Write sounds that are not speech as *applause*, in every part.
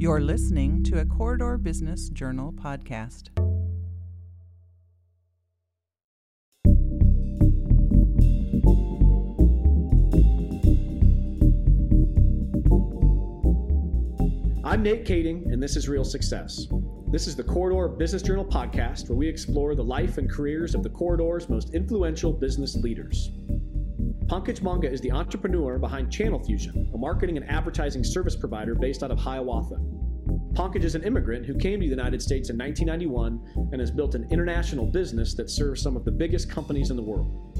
You're listening to a Corridor Business Journal podcast. I'm Nate Kading, and this is Real Success. This is the Corridor Business Journal podcast where we explore the life and careers of the Corridor's most influential business leaders. Pankaj Monga is the entrepreneur behind Channel Fusion, a marketing and advertising service provider based out of Hiawatha. Pankaj is an immigrant who came to the United States in 1991 and has built an international business that serves some of the biggest companies in the world.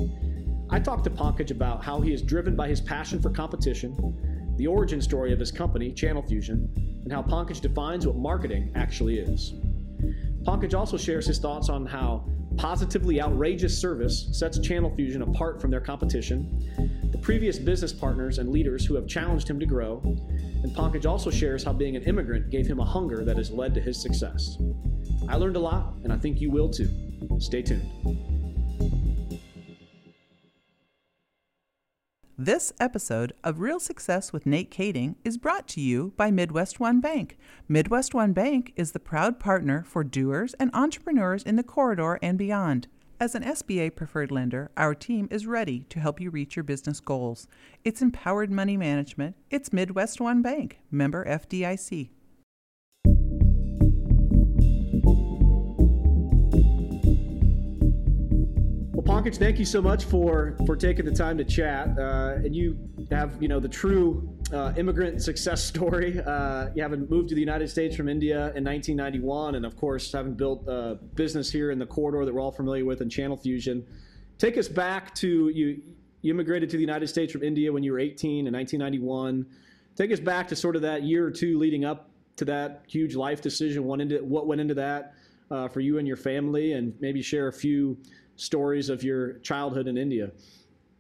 I talked to Pankaj about how he is driven by his passion for competition, the origin story of his company, Channel Fusion, and how Pankaj defines what marketing actually is. Pankaj also shares his thoughts on how positively outrageous service sets Channel Fusion apart from their competition, the previous business partners and leaders who have challenged him to grow, and Pankaj also shares how being an immigrant gave him a hunger that has led to his success. I learned a lot, and I think you will too. Stay tuned. This episode of Real Success with Nate Kading is brought to you by MidWestOne Bank. MidWestOne Bank is the proud partner for doers and entrepreneurs in the corridor and beyond. As an SBA preferred lender, our team is ready to help you reach your business goals. It's empowered money management. It's MidWestOne Bank, member FDIC. Thank you so much for for taking the time to chat. Uh, and you have you know the true uh, immigrant success *laughs* story. Uh, you having moved to the United States from India in 1991, and of course having built a business here in the corridor that we're all familiar with in Channel Fusion. Take us back to you. You immigrated to the United States from India when you were 18 in 1991. Take us back to sort of that year or two leading up to that huge life decision. What into what went into that uh, for you and your family, and maybe share a few stories of your childhood in India.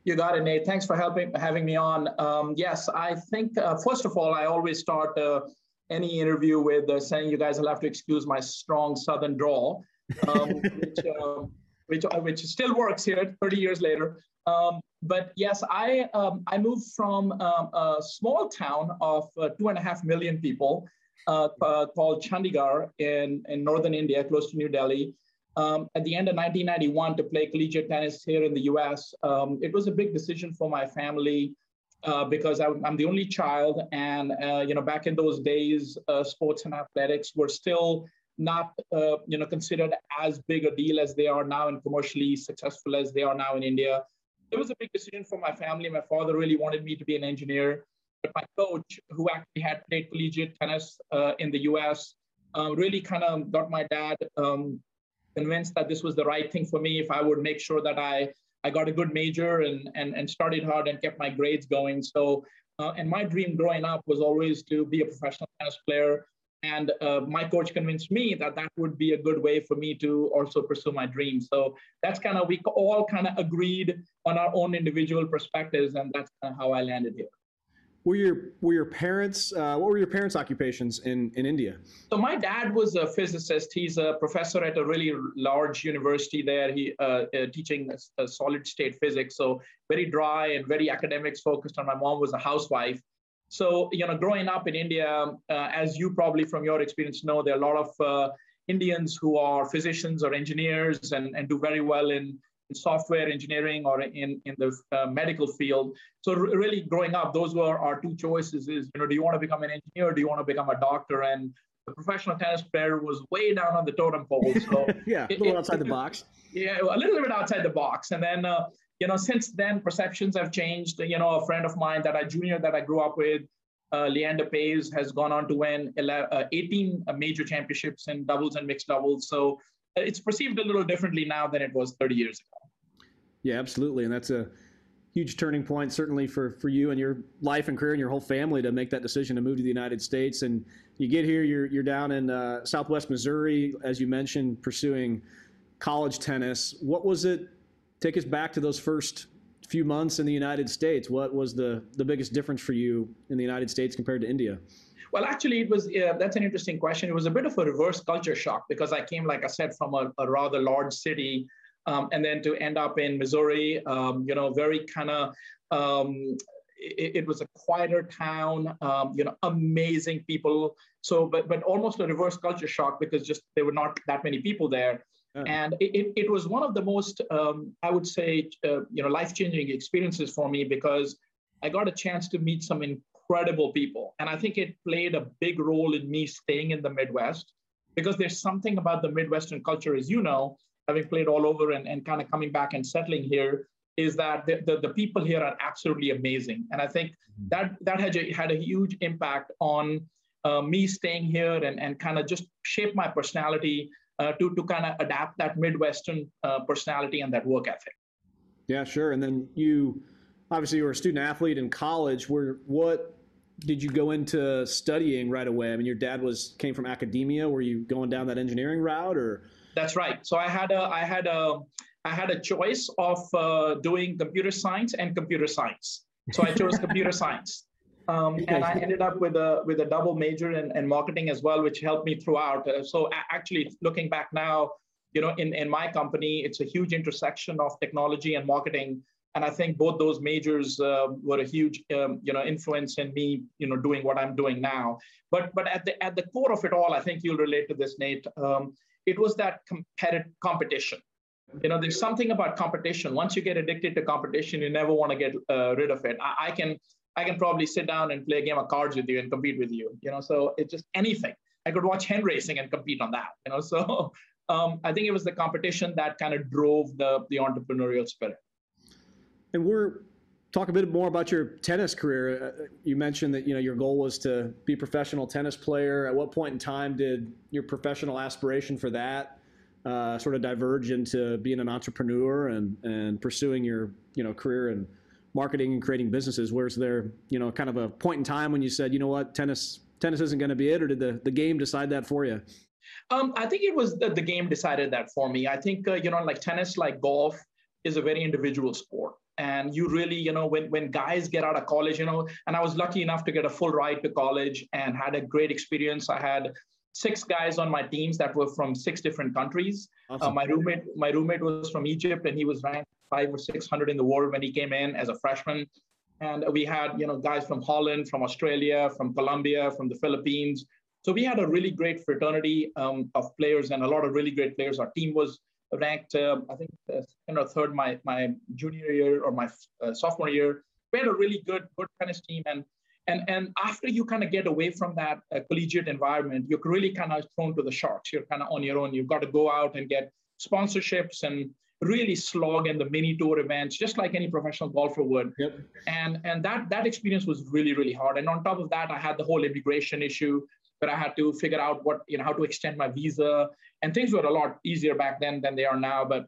You got it, Nate. Thanks for helping having me on. Um, yes, I think uh, first of all, I always start uh, any interview with uh, saying you guys will have to excuse my strong Southern drawl, um, *laughs* which, um, which, uh, which still works here 30 years later. Um, but yes, I um, I moved from um, a small town of uh, two and a half million people uh, called Chandigarh in in northern India, close to New Delhi um, at the end of 1991 to play collegiate tennis here in the US. Um, it was a big decision for my family uh, because I, am the only child. And, uh, you know, back in those days, uh, sports and athletics were still not, uh, you know, considered as big a deal as they are now and commercially successful as they are now in India. It was a big decision for my family. My father really wanted me to be an engineer. But my coach, who actually had played collegiate tennis uh, in the US, uh, really kind of got my dad um, convinced that this was the right thing for me if I would make sure that I I got a good major and and, and studied hard and kept my grades going. So uh, and my dream growing up was always to be a professional tennis player. And uh, my coach convinced me that that would be a good way for me to also pursue my dream. So that's kind of we all kind of agreed on our own individual perspectives, and that's kind of how I landed here were your were your parents uh, what were your parents occupations in in india? So my dad was a physicist. He's a professor at a really large university there. He uh, uh, teaching solid state physics. So very dry and very academics focused on my mom was a housewife. So you know growing up in india uh, as you probably from your experience know there are a lot of uh, indians who are physicians or engineers and, and do very well in software engineering or in, in the uh, medical field. So really growing up, those were our two choices is, you know, do you want to become an engineer? do you want to become a doctor? And the professional tennis player was way down on the totem pole. So *laughs* yeah, a little it, outside it, the box. Yeah, a little bit outside the box. And then, uh, you know, since then perceptions have changed. You know, a friend of mine that I junior that I grew up with, uh, Leander Paes has gone on to win 11, uh, 18 major championships in doubles and mixed doubles. So it's perceived a little differently now than it was 30 years ago. Yeah, absolutely. And that's a huge turning point, certainly for, for you and your life and career and your whole family to make that decision to move to the United States. And you get here, you're, you're down in uh, Southwest Missouri, as you mentioned, pursuing college tennis. What was it? Take us back to those first few months in the United States. What was the, the biggest difference for you in the United States compared to India? Well, actually, it was uh, that's an interesting question. It was a bit of a reverse culture shock because I came, like I said, from a, a rather large city, um, and then to end up in Missouri, um, you know, very kind of um, it, it, was a quieter town, um, you know, amazing people. So, but but almost a reverse culture shock because just there were not that many people there. And it, it was one of the most, um, I would say, uh, you know, life-changing experiences for me because I got a chance to meet some incredible people. And I think it played a big role in me staying in the Midwest because there's something about the Midwestern culture, as you know, having played all over and, and kind of coming back and settling here, is that the, the, the people here are absolutely amazing. And I think mm-hmm. that that had a, had a huge impact on uh, me staying here and, and kind of just shape my personality uh, to, to kind of adapt that Midwestern uh, personality and that work ethic. Yeah, sure. And then you obviously you were a student athlete in college. Where what did you go into studying right away? I mean, your dad was came from academia. Were you going down that engineering route, or? That's right. So I had a I had a I had a choice of uh, doing computer science and computer science. So I chose computer *laughs* science. Um, and I ended up with a with a double major in, in marketing as well, which helped me throughout. Uh, so actually, looking back now, you know, in, in my company, it's a huge intersection of technology and marketing and I think both those majors uh, were a huge um, you know influence in me you know doing what I'm doing now. But but at the at the core of it all, I think you'll relate to this, Nate. Um, it was that competitive competition. You know, there's something about competition. Once you get addicted to competition, you never want to get uh, rid of it. I, I can I can probably sit down and play a game of cards with you and compete with you. You know, so it's just anything. I could watch hen racing and compete on that. You know, *laughs* so um, I think it was the competition that kind of drove the the entrepreneurial spirit. And we're talk a bit more about your tennis career. Uh, you mentioned that you know your goal was to be a professional tennis player. At what point in time did your professional aspiration for that uh, sort of diverge into being an entrepreneur and and pursuing your you know career in marketing and creating businesses? Where's there you know kind of a point in time when you said you know what tennis tennis isn't going to be it, or did the the game decide that for you? Um, I think it was the, the game decided that for me. I think uh, you know like tennis, like golf, is a very individual sport and you really you know when when guys get out of college you know and i was lucky enough to get a full ride to college and had a great experience. I had six guys on my teams that were from six different countries. Uh, awesome. uh, my roommate my roommate was from egypt and he was ranked five or six hundred in the world when he came in as a freshman. And we had you know guys from holland from australia from colombia from the philippines. So we had a really great fraternity um, of players and a lot of really great players. Our team was ranked, uh, I think, uh, second or third my my junior year or my uh, sophomore year. We had a really good good tennis team, and and and after you kind of get away from that uh, collegiate environment, you're really kind of thrown to the sharks. You're kind of on your own. You've got to go out and get sponsorships and really slog in the mini tour events, just like any professional golfer would. Yep. And and that that experience was really really hard. And on top of that, I had the whole immigration issue where I had to figure out what, you know, how to extend my visa. And things were a lot easier back then than they are now. But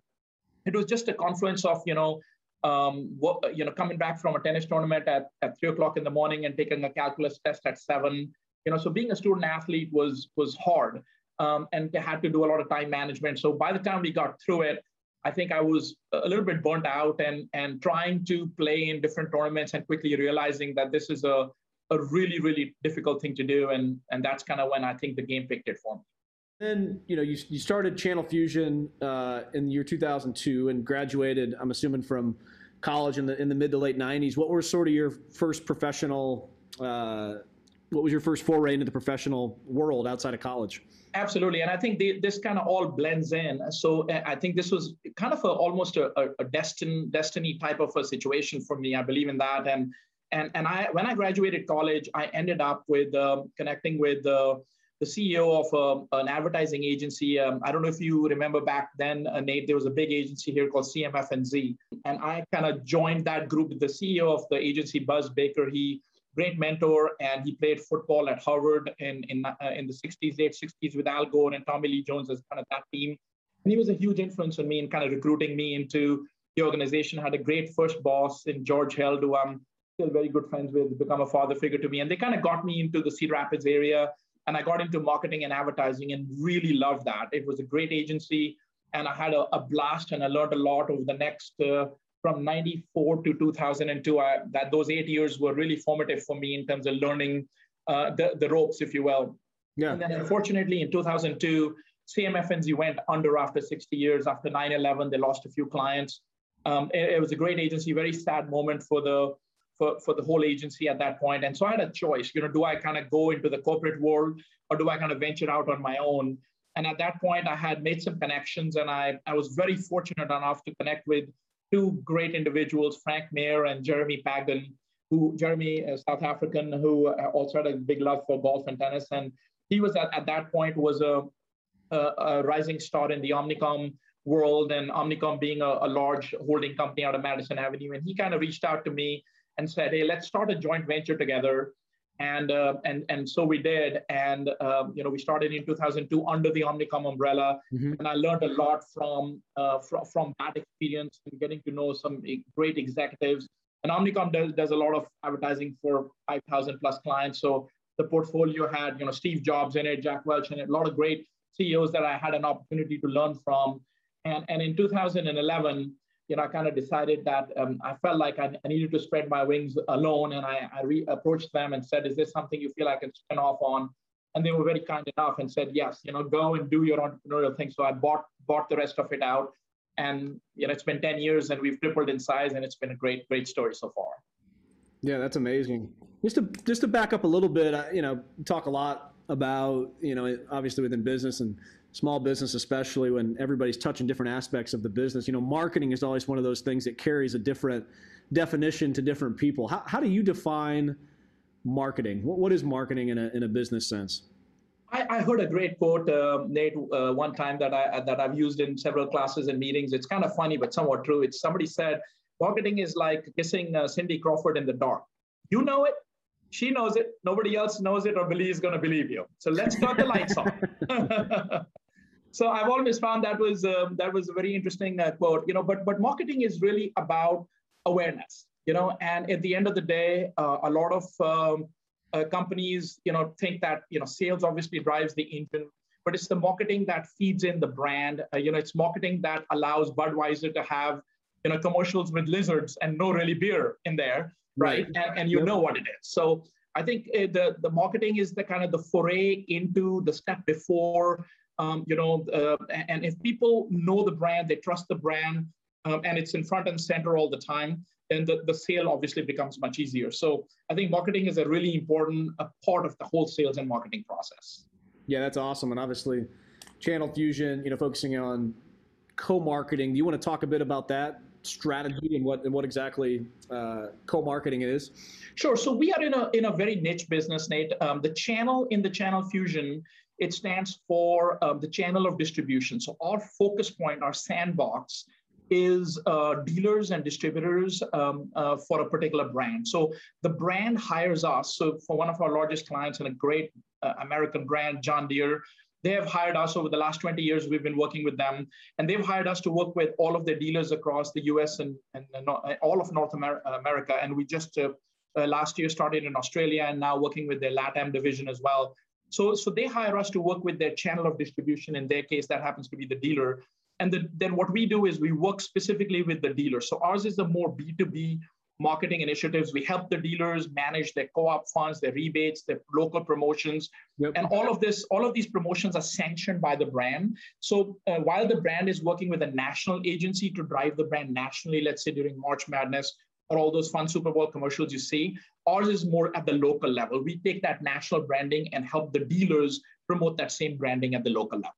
it was just a confluence of, you know, um, what, you know, coming back from a tennis tournament at, at three o'clock in the morning and taking a calculus test at seven. You know, so being a student athlete was was hard, um, and had to do a lot of time management. So by the time we got through it, I think I was a little bit burnt out and and trying to play in different tournaments and quickly realizing that this is a a really really difficult thing to do and and that's kind of when i think the game picked it for me then you know you, you started channel fusion uh, in the year 2002 and graduated i'm assuming from college in the in the mid to late 90s what were sort of your first professional uh, what was your first foray into the professional world outside of college? Absolutely and i think this kind of all blends in. So uh, i think this was kind of a, almost a, a, destin, destiny type of a situation for me. I believe in that and and and I when I graduated college, I ended up with um, connecting with uh, the CEO of um, an advertising agency. Um, I don't know if you remember back then, uh, Nate. There was a big agency here called CMF&Z, and I kind of joined that group. The CEO of the agency, Buzz Baker, he great mentor, and he played football at Harvard in in uh, in the 60s, late 60s with Al Gore and Tommy Lee Jones as kind of that team. And he was a huge influence on me in kind of recruiting me into the organization. I had a great first boss in George Held, who I'm still very good friends with, become a father figure to me. And they kind of got me into the Cedar Rapids area. And I got into marketing and advertising and really loved that. It was a great agency. And I had a, a blast and I learned a lot over the next, uh, from 94 to 2002. I, that those eight years were really formative for me in terms of learning uh, the, the ropes, if you will. Yeah. And then unfortunately in 2002, CMF&Z went under after 60 years. After 9 11, they lost a few clients. Um, it, it, was a great agency, very sad moment for the for, for the whole agency at that point. And so I had a choice, you know, do I kind of go into the corporate world or do I kind of venture out on my own? And at that point, I had made some connections and I, I was very fortunate enough to connect with two great individuals, Frank Mayer and Jeremy Pagden, who Jeremy, a South African, who uh, also had a big love for golf and tennis. And he was at, at that point was a, a, a rising star in the Omnicom world and Omnicom being a, a, large holding company out of Madison Avenue. And he kind of reached out to me and said, hey, let's start a joint venture together. And, uh, and, and so we did. And, um, you know, we started in 2002 under the Omnicom umbrella. Mm-hmm. And I learned a lot from, uh, from, from that experience and getting to know some great executives. And Omnicom does, does a lot of advertising for 5,000 plus clients. So the portfolio had, you know, Steve Jobs in it, Jack Welch in it, a lot of great CEOs that I had an opportunity to learn from. And, and in 2011, you know, I kind of decided that um, I felt like I, I, needed to spread my wings alone. And I, I re- approached them and said, is this something you feel I can spin off on? And they were very kind enough and said, yes, you know, go and do your entrepreneurial thing. So I bought, bought the rest of it out. And, you know, it's been 10 years and we've tripled in size and it's been a great, great story so far. Yeah, that's amazing. Just to, just to back up a little bit, you know, talk a lot about, you know, obviously within business and small business especially when everybody's touching different aspects of the business you know marketing is always one of those things that carries a different definition to different people how, how do you define marketing what, what is marketing in a, in a business sense I, I heard a great quote, uh, Nate, uh, one time that I that I've used in several classes and meetings. It's kind of funny, but somewhat true. It's somebody said, "Marketing is like kissing uh, Cindy Crawford in the dark. You know it, she knows it. Nobody else knows it or believes going to believe you. So let's turn the lights on." *laughs* so I've always found that was um, that was a very interesting uh, quote. You know, but but marketing is really about awareness. You know, and at the end of the day, uh, a lot of um, uh, companies, you know, think that you know sales obviously drives the engine, but it's the marketing that feeds in the brand. Uh, you know, it's marketing that allows Budweiser to have you know commercials with lizards and no really beer in there, right? right. And, and you yep. know what it is. So I think uh, the the marketing is the kind of the foray into the step before um, you know, uh, and if people know the brand, they trust the brand, um, and it's in front and center all the time, then the, the sale obviously becomes much easier. So I think marketing is a really important a part of the whole sales and marketing process. Yeah, that's awesome. And obviously, Channel Fusion, you know, focusing on co-marketing. Do you want to talk a bit about that strategy and what and what exactly uh, co-marketing is? Sure. So we are in a in a very niche business, Nate. Um, the channel in the Channel Fusion it stands for um, the channel of distribution. So our focus point, our sandbox, is uh, dealers and distributors um, uh, for a particular brand. So the brand hires us. So for one of our largest clients and a great uh, American brand, John Deere, they have hired us over the last 20 years. We've been working with them, and they've hired us to work with all of their dealers across the U.S. and, and, and all of North America. And we just uh, uh, last year started in Australia, and now working with their LATAM division as well. So, so they hire us to work with their channel of distribution. In their case, that happens to be the dealer. And the, then what we do is we work specifically with the dealer. So ours is the more B2B marketing initiatives. We help the dealers manage their co-op funds, their rebates, their local promotions, yep. and all of this. All of these promotions are sanctioned by the brand. So uh, while the brand is working with a national agency to drive the brand nationally, let's say during March Madness or all those fun Super Bowl commercials you see, Ours is more at the local level. We take that national branding and help the dealers promote that same branding at the local level.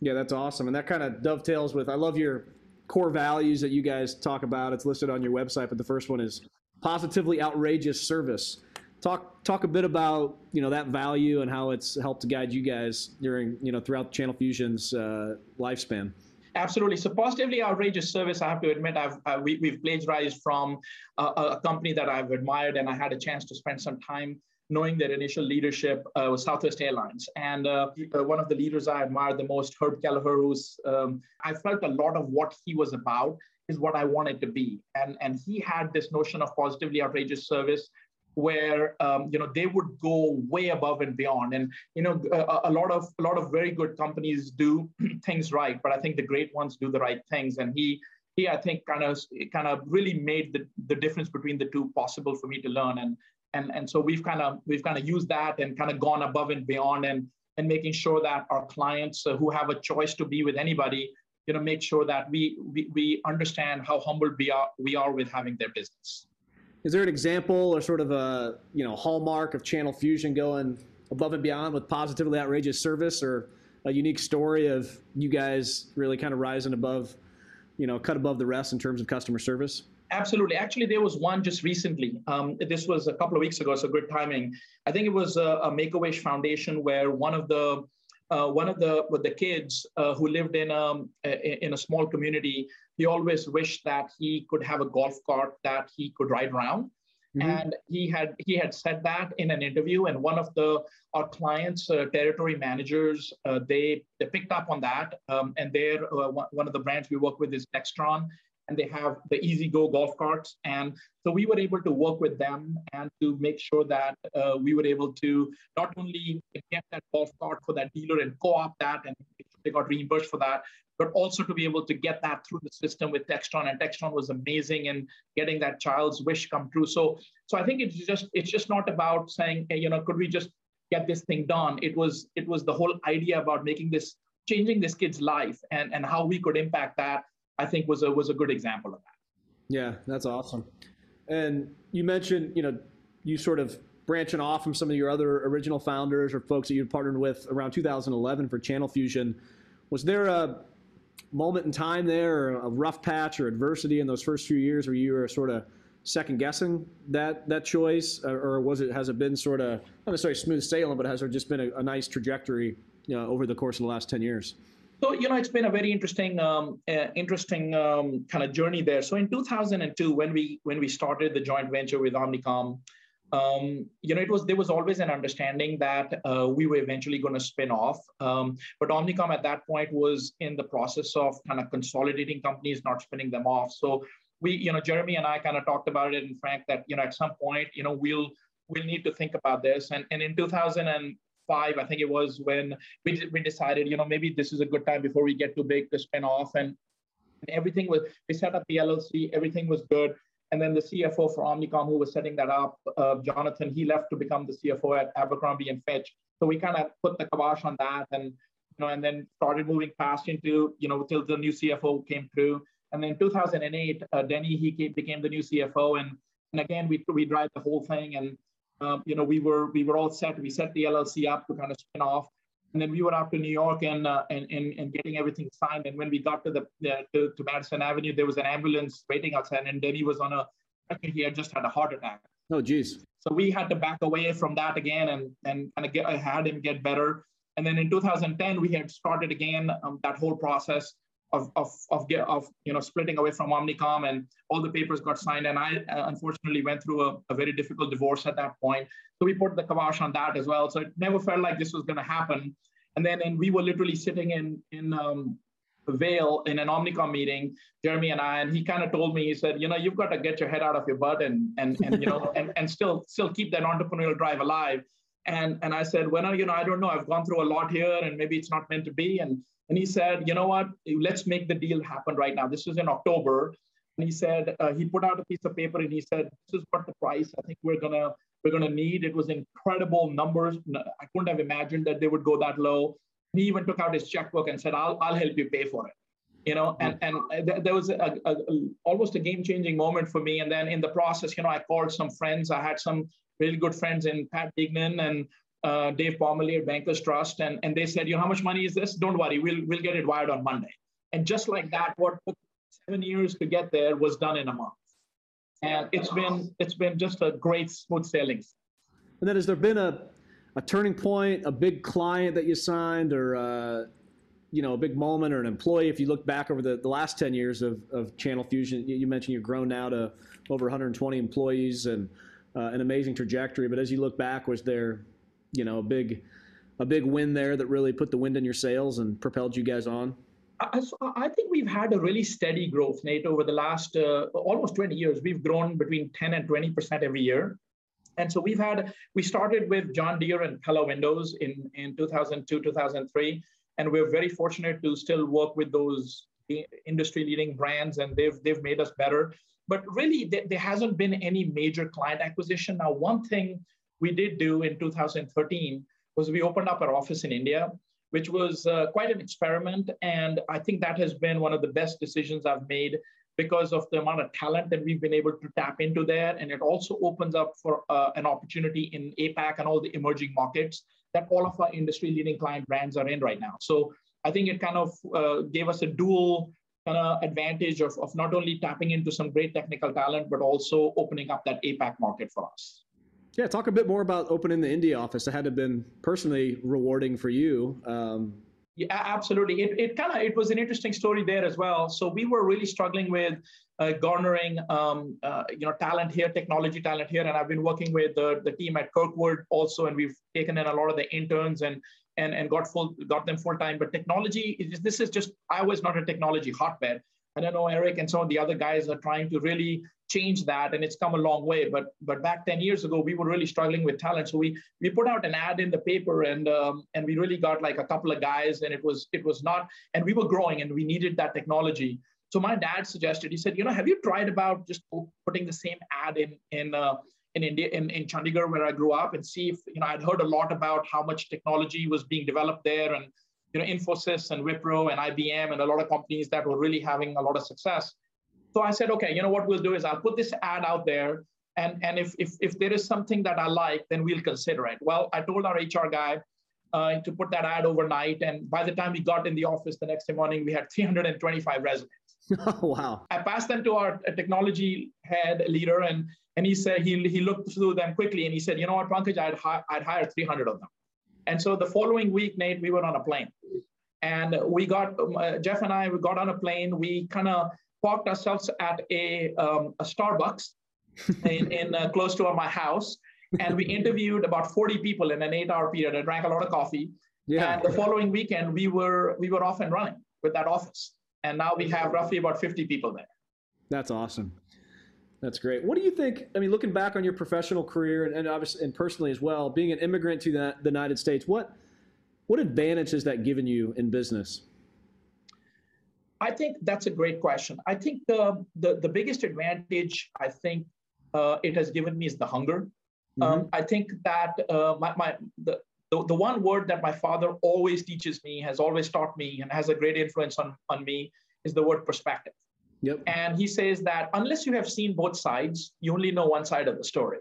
Yeah, that's awesome. And that kind of dovetails with I love your core values that you guys talk about. It's listed on your website, but the first one is positively outrageous service. Talk talk a bit about you know that value and how it's helped to guide you guys during you know throughout Channel Fusion's uh, lifespan. Absolutely. So positively outrageous service, I have to admit, I've uh, we, have plagiarized from uh, a company that I've admired, and I had a chance to spend some time knowing their initial leadership uh, was Southwest Airlines. And uh, uh, one of the leaders I admired the most, Herb Kelleher, who's um, I felt a lot of what he was about is what I wanted to be. And, and he had this notion of positively outrageous service where um, you know they would go way above and beyond and you know a, a, lot of a lot of very good companies do *clears throat* things right but i think the great ones do the right things and he he i think kind of kind of really made the, the difference between the two possible for me to learn and and and so we've kind of we've kind of used that and kind of gone above and beyond and and making sure that our clients uh, who have a choice to be with anybody you know make sure that we we, we understand how humbled we are we are with having their business is there an example or sort of a you know hallmark of Channel Fusion going above and beyond with positively outrageous service, or a unique story of you guys really kind of rising above, you know, cut above the rest in terms of customer service? Absolutely. Actually, there was one just recently. Um, this was a couple of weeks ago, so good timing. I think it was a, a Make a Wish Foundation where one of the uh, one of the with the kids uh, who lived in um, a in a small community, he always wished that he could have a golf cart that he could ride around. Mm-hmm. And he had he had said that in an interview, and one of the our clients, uh, territory managers, uh, they they picked up on that, um, and they're uh, one of the brands we work with is Textron, and they have the E-Z-GO golf carts. And so we were able to work with them and to make sure that uh, we were able to not only get that golf cart for that dealer and co-op that, and they got reimbursed for that, but also to be able to get that through the system with Textron. And Textron was amazing in getting that child's wish come true. So, so I think it's just it's just not about saying, hey, you know, could we just get this thing done? It was it was the whole idea about making this changing this kid's life and and how we could impact that I think was a was a good example of that. Yeah, that's awesome. And you mentioned, you know, you sort of branching off from some of your other original founders or folks that you partnered with around 2011 for Channel Fusion. Was there a moment in time there, a rough patch or adversity in those first few years where you were sort of second guessing that that choice, or was it has it been sort of not necessarily smooth sailing, but has there just been a, a nice trajectory you know, over the course of the last 10 years? So you know, it's been a very interesting, um, uh, interesting um, kind of journey there. So in 2002, when we when we started the joint venture with Omnicom, um, you know, it was there was always an understanding that uh, we were eventually going to spin off. Um, but Omnicom at that point was in the process of kind of consolidating companies, not spinning them off. So we, you know, Jeremy and I kind of talked about it, and Frank, that you know, at some point, you know, we'll we'll need to think about this. And and in 2000 and five, I think it was when we, we decided, you know, maybe this is a good time before we get too big to spin off. And, and everything was, we set up the LLC, everything was good. And then the CFO for Omnicom, who was setting that up, uh, Jonathan, he left to become the CFO at Abercrombie and Fitch. So we kind of put the kibosh on that, and you know, and then started moving fast into you know till the new CFO came through. And then 2008, uh, Denny he came, became the new CFO, and and again we we drive the whole thing, and um, you know, we were we were all set. We set the LLC up to kind of spin off, and then we were out to New York and uh, and, and and getting everything signed. And when we got to the uh, to, to, Madison Avenue, there was an ambulance waiting outside, and Denny was on a he had just had a heart attack. Oh, geez. So we had to back away from that again and and kind of get had him get better. And then in 2010, we had started again um, that whole process of, of, of, get, of you know splitting away from Omnicom and all the papers got signed. And I uh, unfortunately went through a, a, very difficult divorce at that point. So we put the kibosh on that as well. So it never felt like this was going to happen. And then and we were literally sitting in in um, Vail in an Omnicom meeting, Jeremy and I, and he kind of told me, he said, you know, you've got to get your head out of your butt and and and you know *laughs* and, and still still keep that entrepreneurial drive alive. And and I said, well, you know, I don't know. I've gone through a lot here, and maybe it's not meant to be. And and he said, you know what, let's make the deal happen right now. This was in October. And he said, uh, he put out a piece of paper and he said, this is what the price I think we're gonna we're gonna need. It was incredible numbers. I couldn't have imagined that they would go that low. He even took out his checkbook and said, I'll, I'll help you pay for it. You know, and, and there was a, a, a, almost a game changing moment for me. And then in the process, you know, I called some friends. I had some really good friends in Pat Dignan and uh, Dave Pomerly at Bankers Trust, and, and they said, you know, how much money is this? Don't worry, we'll, we'll get it wired on Monday. And just like that, what took seven years to get there was done in a month. And it's been it's been just a great smooth sailing. And then has there been a, a turning point, a big client that you signed, or uh, you know, a big moment, or an employee? If you look back over the, the last ten years of, of Channel Fusion, you, you mentioned you've grown now to over 120 employees and uh, an amazing trajectory. But as you look back, was there you know a big a big win there that really put the wind in your sails and propelled you guys on? I, think we've had a really steady growth, Nate, over the last uh, almost 20 years. We've grown between 10 and 20 percent every year. And so we've had, we started with John Deere and Pella Windows in, in 2002, 2003. And we're very fortunate to still work with those industry leading brands and they've, they've made us better. But really, there, there hasn't been any major client acquisition. Now, one thing we did do in 2013 was we opened up our office in India, which was uh, quite an experiment. And I think that has been one of the best decisions I've made because of the amount of talent that we've been able to tap into there. And it also opens up for uh, an opportunity in APAC and all the emerging markets that all of our industry leading client brands are in right now. So I think it kind of uh, gave us a dual kind of advantage of, of not only tapping into some great technical talent, but also opening up that APAC market for us. Yeah, talk a bit more about opening the India office. That had to have been personally rewarding for you. Um, yeah, absolutely. It, it kind of it was an interesting story there as well. So we were really struggling with uh, garnering um, uh, you know talent here, technology talent here, and I've been working with the, the team at Kirkwood also, and we've taken in a lot of the interns and and and got full got them full time. But technology is this is just I was not a technology hotbed. And I know Eric and some of the other guys are trying to really change that, and it's come a long way. But but back ten years ago, we were really struggling with talent. So we we put out an ad in the paper, and um, and we really got like a couple of guys, and it was it was not, and we were growing, and we needed that technology. So my dad suggested, he said, you know, have you tried about just putting the same ad in in uh, in India, in, in Chandigarh, where I grew up, and see if, you know, I'd heard a lot about how much technology was being developed there and, you know, Infosys and Wipro and IBM and a lot of companies that were really having a lot of success. So I said, okay, you know what we'll do is I'll put this ad out there. And, and if, if, if there is something that I like, then we'll consider it. Well, I told our HR guy uh, to put that ad overnight. And by the time we got in the office the next morning, we had 325 resumes. Oh, *laughs* wow. I passed them to our technology head leader, and and he said he, he looked through them quickly and he said, you know what, Pankaj, I'd, hi- I'd hire 300 of them. And so the following week, Nate, we were on a plane. And we got, um, uh, Jeff and I, we got on a plane. We kind of parked ourselves at a, um, a Starbucks *laughs* in, in uh, close to my house. And we interviewed about 40 people in an eight hour period. I drank a lot of coffee. Yeah. And the following weekend, we were, we were off and running with that office. And now we have roughly about 50 people there. That's awesome. That's great. What do you think? I mean, looking back on your professional career and, and obviously and personally as well, being an immigrant to the, the United States, what what advantage has that given you in business? I think that's a great question. I think the the, the biggest advantage I think uh, it has given me is the hunger. Mm-hmm. Um, I think that uh, my, my the, the, the one word that my father always teaches me, has always taught me, and has a great influence on, on me is the word perspective. Yep. And he says that unless you have seen both sides, you only know one side of the story.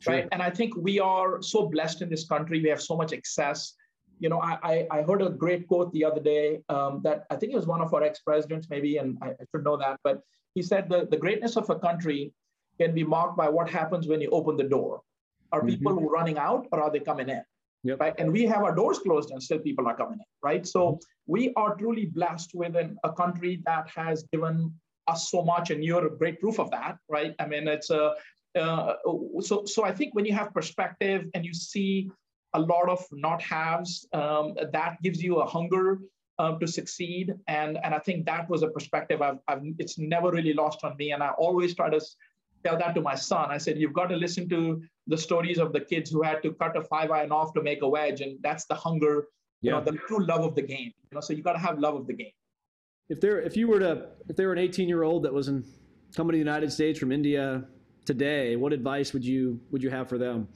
Sure. Right. And I think we are so blessed in this country. We have so much excess. You know, I, I heard a great quote the other day um, that I think it was one of our ex-presidents, maybe, and I, I should know that, but he said the, the greatness of a country can be marked by what happens when you open the door. Are mm-hmm. people running out or are they coming in? Yep. Right. And we have our doors closed and still people are coming in. Right. So mm-hmm. we are truly blessed within a country that has given us so much, and you're a great proof of that, right? I mean, it's a uh, so so I think when you have perspective and you see a lot of not haves, um, that gives you a hunger um, to succeed, and and I think that was a perspective I've, I've it's never really lost on me, and I always try to tell that to my son. I said, you've got to listen to the stories of the kids who had to cut a five iron off to make a wedge, and that's the hunger, yeah. you know, the true love of the game. You know, so you got to have love of the game if there if you were to if there were an 18 year old that was in coming to the United States from India today, what advice would you would you have for them?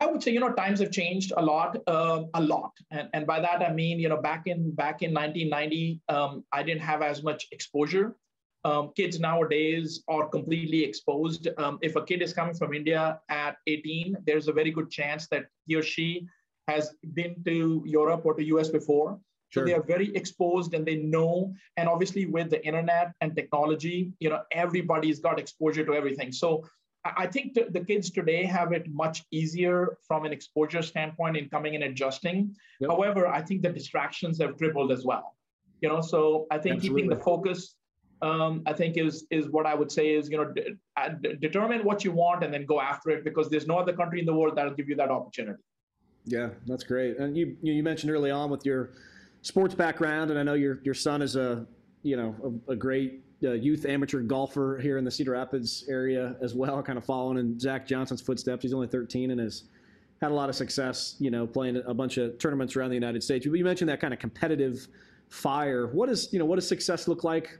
I would say you know times have changed a lot, uh, a lot, and and by that I mean you know back in back in 1990, um, I didn't have as much exposure. Um, kids nowadays are completely exposed. Um, if a kid is coming from India at 18, there's a very good chance that he or she has been to Europe or to US before. Sure. So they are very exposed and they know. And obviously, with the internet and technology, you know, everybody's got exposure to everything. So I think the, the kids today have it much easier from an exposure standpoint in coming and adjusting. Yep. However, I think the distractions have tripled as well. You know, so I think Absolutely. keeping the focus, um, I think is is what I would say is you know d- d- determine what you want and then go after it because there's no other country in the world that'll give you that opportunity. Yeah, that's great. And you you mentioned early on with your sports background, and I know your your son is a you know a, a great uh, youth amateur golfer here in the Cedar Rapids area as well, kind of following in Zach Johnson's footsteps. He's only 13 and has had a lot of success, you know, playing a bunch of tournaments around the United States. But you mentioned that kind of competitive fire. What is you know what does success look like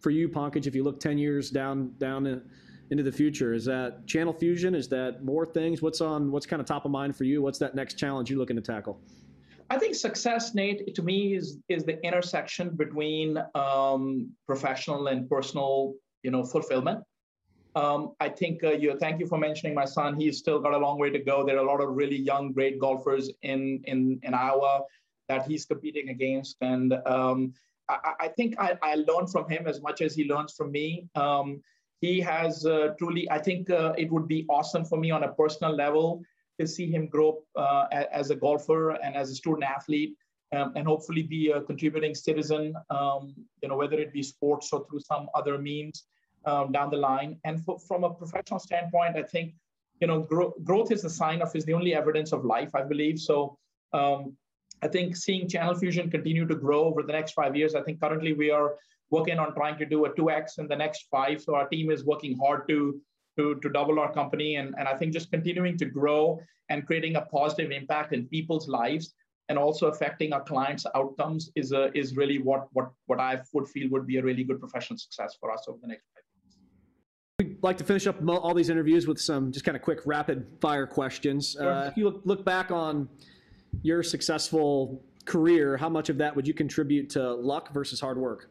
for you, Pankaj? If you look 10 years down down into the future, is that channel fusion? Is that more things? What's on? What's kind of top of mind for you? What's that next challenge you're looking to tackle? I think success, Nate, to me is is the intersection between um, professional and personal, you know, fulfillment. Um, I think uh, you. Thank you for mentioning my son. He's still got a long way to go. There are a lot of really young, great golfers in in in Iowa that he's competing against, and um, I, I, think I, I learn from him as much as he learns from me. Um, he has uh, truly. I think uh, it would be awesome for me on a personal level to see him grow uh, as a golfer and as a student athlete. Um, and hopefully be a contributing citizen, um, you know, whether it be sports or through some other means um, down the line. And for, from a professional standpoint, I think you know gro- growth is the sign of is the only evidence of life, I believe. So um, I think seeing Channel Fusion continue to grow over the next five years. I think currently we are working on trying to do a 2x in the next five. So our team is working hard to to, to double our company. And, and I think just continuing to grow and creating a positive impact in people's lives and also affecting our clients' outcomes is, a, is really what, what, what I would feel would be a really good professional success for us over the next five years. We'd like to finish up all these interviews with some just kind of quick rapid fire questions. Sure. Uh, if you look, look back on your successful career, how much of that would you contribute to luck versus hard work?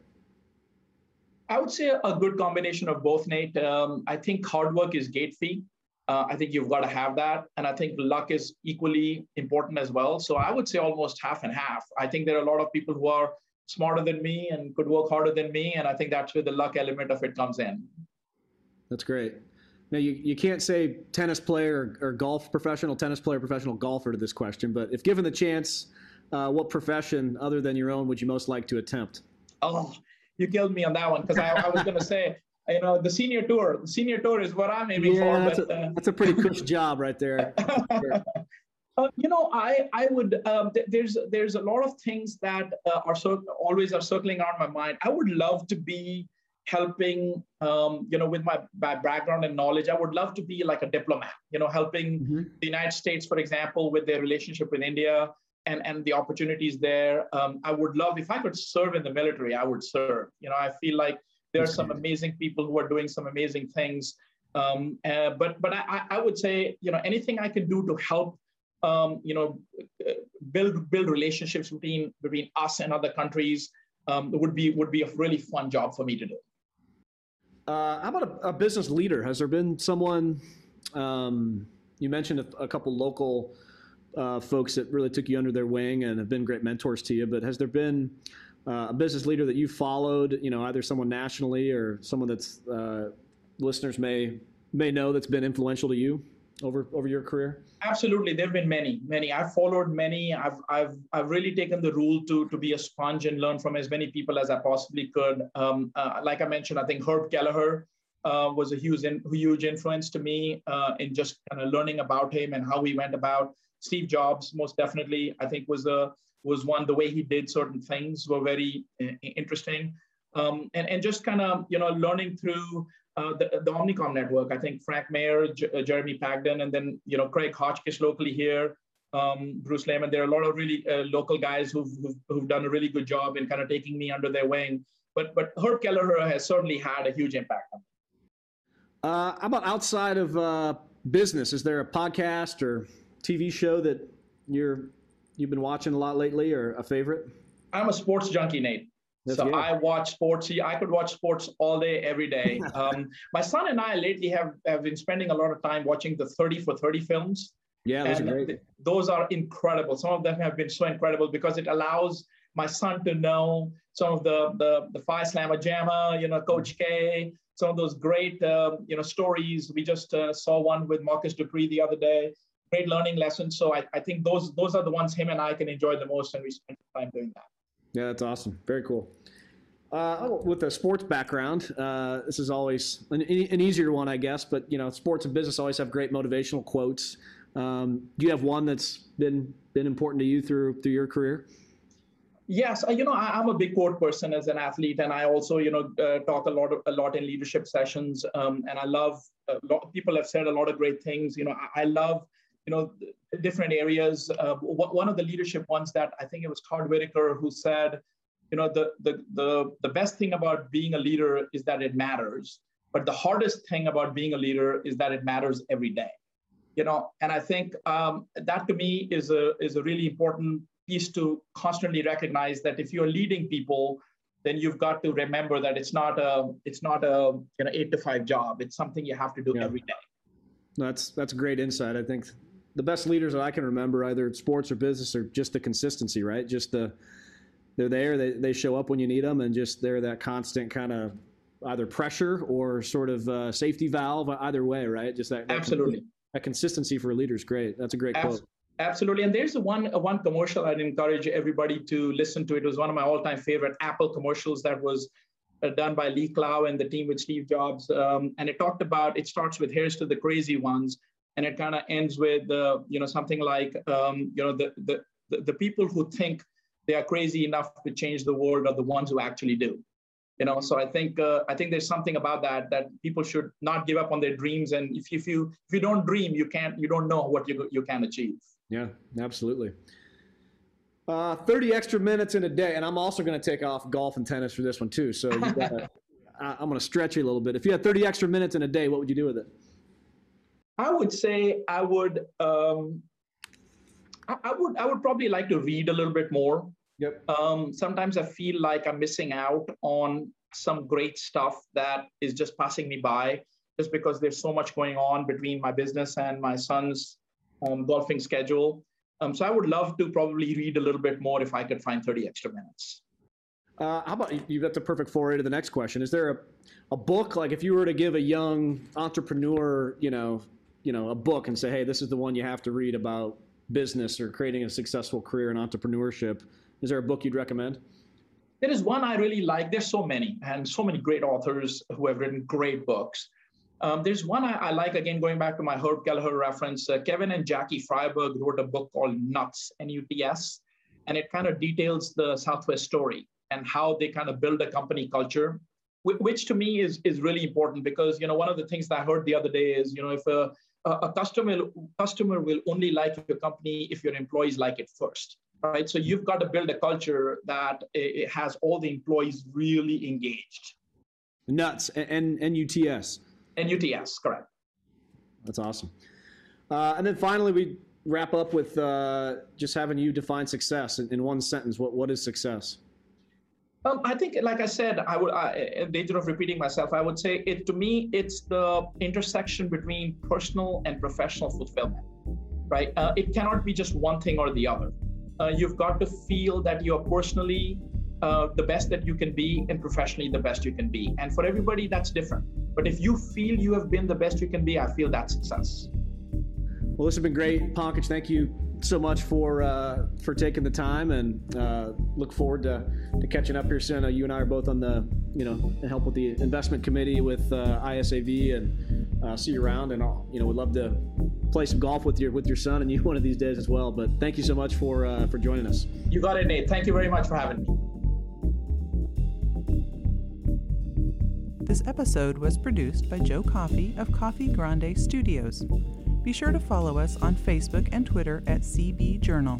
I would say a good combination of both, Nate. Um, I think hard work is gate fee. Uh, I think you've got to have that. And I think luck is equally important as well. So I would say almost half and half. I think there are a lot of people who are smarter than me and could work harder than me. And I think that's where the luck element of it comes in. That's great. Now, you, you can't say tennis player or, or golf professional, tennis player, professional golfer to this question, but if given the chance, uh, what profession other than your own would you most like to attempt? Oh, you killed me on that one because I, I, was going to say, you know, the senior tour. The senior tour is what I'm aiming yeah, for. That's, but, a, uh, that's a pretty cush job right there. *laughs* Uh, you know, I I would um, th- there's there's a lot of things that uh, are so always are circling around my mind. I would love to be helping um, you know with my, my, background and knowledge i would love to be like a diplomat you know helping mm-hmm. the united states for example with their relationship with india and, and the opportunities there um, i would love if i could serve in the military i would serve you know i feel like there are some amazing people who are doing some amazing things um, uh, but but I, I would say you know anything i can do to help um, you know uh, build build relationships between between us and other countries um, would be would be a really fun job for me to do uh, how about a, a, business leader? Has there been someone? Um, you mentioned a, a couple local uh, folks that really took you under their wing and have been great mentors to you. But has there been uh, a business leader that you followed? You know, either someone nationally or someone that's uh, listeners may may know that's been influential to you over over your career? Absolutely, there have been many, many. I've followed many. I've I've I've really taken the rule to to be a sponge and learn from as many people as I possibly could. Um, uh, like I mentioned, I think Herb Kelleher uh, was a huge in, huge influence to me uh, in just kind of learning about him and how he went about. Steve Jobs, most definitely, I think was a was one. The way he did certain things were very uh, interesting. Um, and, and just kind of you know learning through uh, the, the Omnicom network. I think Frank Mayer, J- uh, Jeremy Pagden, and then you know Craig Hotchkiss locally here, um, Bruce Lehman. There are a lot of really uh, local guys who've, who've, who've done a really good job in kind of taking me under their wing. But but Herb Kelleher has certainly had a huge impact on me. Uh, how about outside of uh, business? Is there a podcast or TV show that you're you've been watching a lot lately, or a favorite? I'm a sports junkie, Nate. That's so good. I watch sports. I could watch sports all day, every day. *laughs* Um, my son and I lately have, have been spending a lot of time watching the 30 for 30 films. Yeah, those are great. Th- those are incredible. Some of them have been so incredible because it allows my son to know some of the the, the Phi Slama Jama, you know, Coach K, some of those great uh, you know stories. We just uh, saw one with Marcus Dupree the other day. Great learning lessons. So I, I think those those are the ones him and I can enjoy the most, and we spend time doing that. Yeah, that's awesome. Very cool. Uh, oh, with a sports background, uh, this is always an, an, easier one, I guess. But you know, sports and business always have great motivational quotes. Um, do you have one that's been been important to you through through your career? Yes, uh, you know, I, am a big quote person as an athlete, and I also, you know, uh, talk a lot of, a lot in leadership sessions. Um, and I love a lot. People have said a lot of great things. You know, I, I love you know different areas. Uh, one of the leadership ones that I think it was Todd Whitaker who said you know the, the the the best thing about being a leader is that it matters but the hardest thing about being a leader is that it matters every day you know, and I think um, that to me is a is a really important piece to constantly recognize that if you're leading people, then you've got to remember that it's not a it's not a you know eight to five job. It's something you have to do yeah. every day. That's that's great insight. I think the best leaders that I can remember, either in sports or business, are just the consistency, right? Just the they're there, they, they show up when you need them, and just they're that constant kind of either pressure or sort of uh, safety valve, either way, right? Just that, that absolutely that consistency for a leader is great. That's a great Abs- quote. Absolutely, and there's a one one commercial I'd encourage everybody to listen to. It was one of my all time favorite Apple commercials that was uh, done by Lee Clow and the team with Steve Jobs, um, and it talked about it starts with here's to the crazy ones, and it kind of ends with uh, you know something like um, you know the, the the the people who think they are crazy enough to change the world are the ones who actually do you know? So i think uh, i think there's something about that that people should not give up on their dreams and if, if you if you don't dream you can't you don't know what you you can achieve. Yeah absolutely. Uh, 30 extra minutes in a day and i'm also going to take off golf and tennis for this one too so *laughs* gotta, i'm going to stretch you a little bit. If you had 30 extra minutes in a day what would you do with it i would say i would um, I, I would i would probably like to read a little bit more Yep. Um, sometimes I feel like I'm missing out on some great stuff that is just passing me by just because there's so much going on between my business and my son's um, golfing schedule. Um, so I would love to probably read a little bit more if I could find 30 extra minutes. Uh, how about you got the perfect foray to the next question? Is there a, a book like if you were to give a young entrepreneur, you know, you know, a book and say, hey, this is the one you have to read about business or creating a successful career in entrepreneurship? Is there a book you'd recommend? There is one I really like. There's so many, and so many great authors who have written great books. Um, there's one I, I, like, again, going back to my Herb Kelleher reference. Uh, Kevin and Jackie Freiberg wrote a book called Nuts, N U T S, and it kind of details the Southwest story and how they kind of build a company culture, which to me is, is really important because, you know, one of the things that I heard the other day is, you know, if a, a customer, customer will only like your company if your employees like it first right? So you've got to build a culture that it has all the employees really engaged. Nuts and N-U-T-S. N-U-T-S, correct. That's awesome. Uh, and then finally, we wrap up with uh, just having you define success in, in, one sentence. What what is success? Um, I think, like I said, I would, uh, in danger of repeating myself, I would say it to me, it's the intersection between personal and professional fulfillment, right? Uh, it cannot be just one thing or the other uh, you've got to feel that you're personally uh, the best that you can be and professionally the best you can be. And for everybody, that's different. But if you feel you have been the best you can be, I feel that's success. Well, this has been great, Pankaj. Thank you so much for uh, for taking the time, and uh, look forward to, to catching up here soon. you and I are both on the you know help with the investment committee with uh, ISAV, and uh, see you around. And I'll, you know, would love to play some golf with your with your son and you *laughs* one of these days as well. But thank you so much for uh, for joining us. You got it, Nate. Thank you very much for having me. This episode was produced by Joe Coffee of Coffee Grande Studios. Be sure to follow us on Facebook and Twitter at CB Journal.